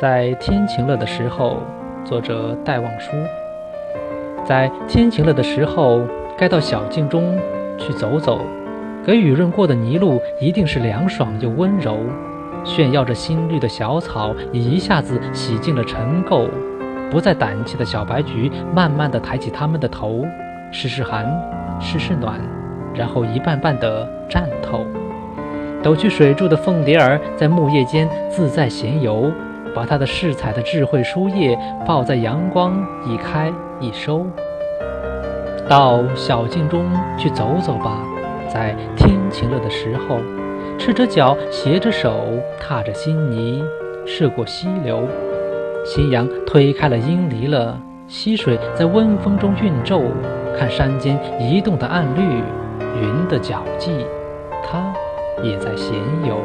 在天晴了的时候，作者戴望舒。在天晴了的时候，该到小径中去走走。给雨润过的泥路一定是凉爽又温柔，炫耀着新绿的小草一下子洗净了尘垢。不再胆怯的小白菊，慢慢地抬起它们的头，试试寒，试试暖，然后一瓣瓣地绽透。抖去水柱的凤蝶儿在木叶间自在闲游。把他的饰彩的智慧书页抱在阳光，一开一收。到小径中去走走吧，在天晴了的时候，赤着脚，携着手，踏着新泥，涉过溪流。夕阳推开了阴离了，溪水在温风中韵皱。看山间移动的暗绿，云的脚迹，它也在闲游。